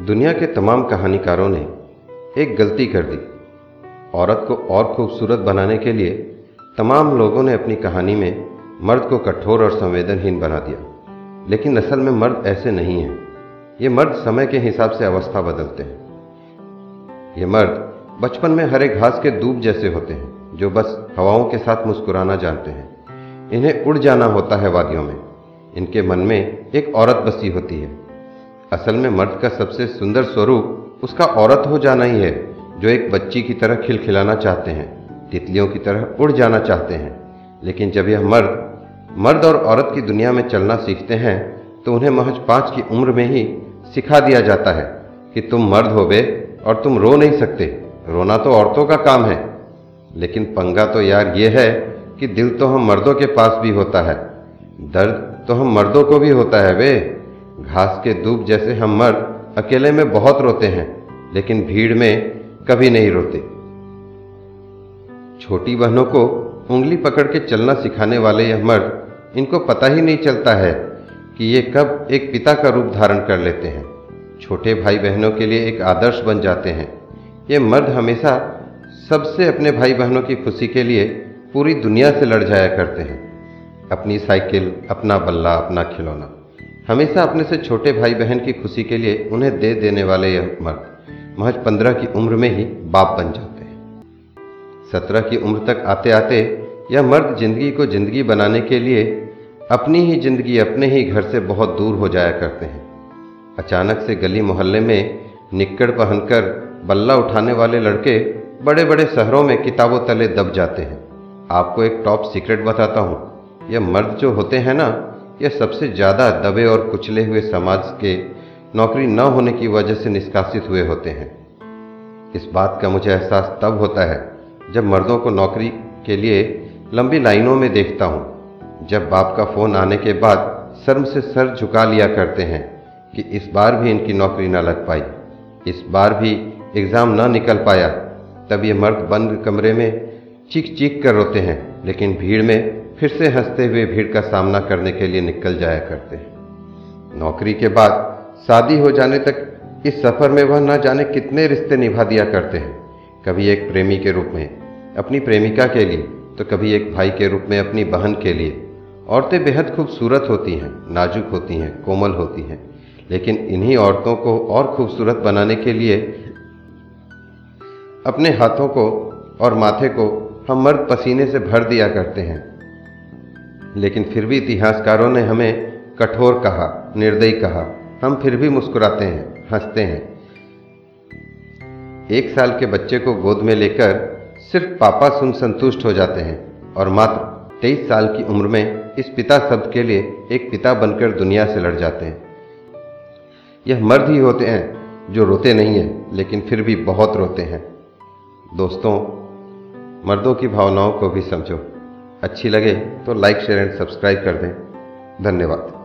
दुनिया के तमाम कहानीकारों ने एक गलती कर दी। औरत को और खूबसूरत बनाने के लिए तमाम लोगों ने अपनी कहानी में मर्द को कठोर और संवेदनहीन बना दिया। लेकिन असल में मर्द ऐसे नहीं हैं। ये मर्द समय के हिसाब से अवस्था बदलते हैं। ये मर्द बचपन में हरे घास के दूब जैसे होते हैं, जो बस हवाओं के साथ मुस्कुराना जानते हैं। इन्हें उड़ जाना होता है वादियों में। इनके मन में एक औरत बसी होती है। असल में मर्द का सबसे सुंदर स्वरूप उसका औरत हो जाना ही है, जो एक बच्ची की तरह खिलखिलाना चाहते हैं, तितलियों की तरह उड़ जाना चाहते हैं। लेकिन जब यह मर्द मर्द और औरत की दुनिया में चलना सीखते हैं तो उन्हें महज पाँच की उम्र में ही सिखा दिया जाता है कि तुम मर्द हो बे और तुम रो नहीं सकते। रोना तो औरतों का काम है। लेकिन पंगा तो यार ये है कि दिल तो हम मर्दों के पास भी होता है, दर्द तो हम मर्दों को भी होता है वे। घास के दूब जैसे हम मर्द अकेले में बहुत रोते हैं, लेकिन भीड़ में कभी नहीं रोते। छोटी बहनों को उंगली पकड़ के चलना सिखाने वाले यह मर्द इनको पता ही नहीं चलता है कि ये कब एक पिता का रूप धारण कर लेते हैं। छोटे भाई बहनों के लिए एक आदर्श बन जाते हैं। ये मर्द हमेशा सबसे अपने भाई बहनों की खुशी के लिए पूरी दुनिया से लड़ जाया करते हैं। अपनी साइकिल, अपना बल्ला, अपना खिलौना। हमेशा अपने से छोटे भाई बहन की खुशी के लिए उन्हें दे देने वाले यह मर्द, महज पंद्रह की उम्र में ही बाप बन जाते हैं। सत्रह की उम्र तक आते आते यह मर्द ज़िंदगी को ज़िंदगी बनाने के लिए अपनी ही ज़िंदगी अपने ही घर से बहुत दूर हो जाया करते हैं। अचानक से गली मोहल्ले में निक्कड़ पहनकर बल्ला उठाने वाले लड़के बड़े बड़े शहरों में किताबों तले दब जाते हैं। आपको एक टॉप सीक्रेट बताता हूँ, यह मर्द जो होते हैं ना यह सबसे ज़्यादा दबे और कुचले हुए समाज के नौकरी न होने की वजह से निष्कासित हुए होते हैं। इस बात का मुझे एहसास तब होता है जब मर्दों को नौकरी के लिए लंबी लाइनों में देखता हूँ, जब बाप का फ़ोन आने के बाद शर्म से सर झुका लिया करते हैं कि इस बार भी इनकी नौकरी ना लग पाई। इस बार भी एग्ज़ाम ना निकल पाया, तब ये मर्द बंद कमरे में चीख चीख कर रोते हैं, लेकिन भीड़ में फिर से हँसते हुए भीड़ का सामना करने के लिए निकल जाया करते नौकरी के बाद शादी हो जाने तक इस सफ़र में वह न जाने कितने रिश्ते निभा दिया करते हैं। कभी एक प्रेमी के रूप में, अपनी प्रेमिका के लिए तो कभी एक भाई के रूप में, अपनी बहन के लिए। औरतें बेहद खूबसूरत होती हैं, नाजुक होती हैं, कोमल होती हैं। लेकिन इन्हीं औरतों को और खूबसूरत बनाने के लिए अपने हाथों को और माथे को हम मर्द पसीने से भर दिया करते हैं। लेकिन फिर भी इतिहासकारों ने हमें कठोर कहा, निर्दयी कहा। हम फिर भी मुस्कुराते हैं, हँसते हैं। एक साल के बच्चे को गोद में लेकर सिर्फ़ पापा सुन संतुष्ट हो जाते हैं और मात्र तेईस साल की उम्र में इस पिता शब्द के लिए एक पिता बनकर दुनिया से लड़ जाते हैं। यह मर्द ही होते हैं जो रोते नहीं हैं, लेकिन फिर भी बहुत रोते हैं। दोस्तों, मर्दों की भावनाओं को भी समझो। अच्छी लगे तो लाइक शेयर एंड सब्सक्राइब कर दें। धन्यवाद।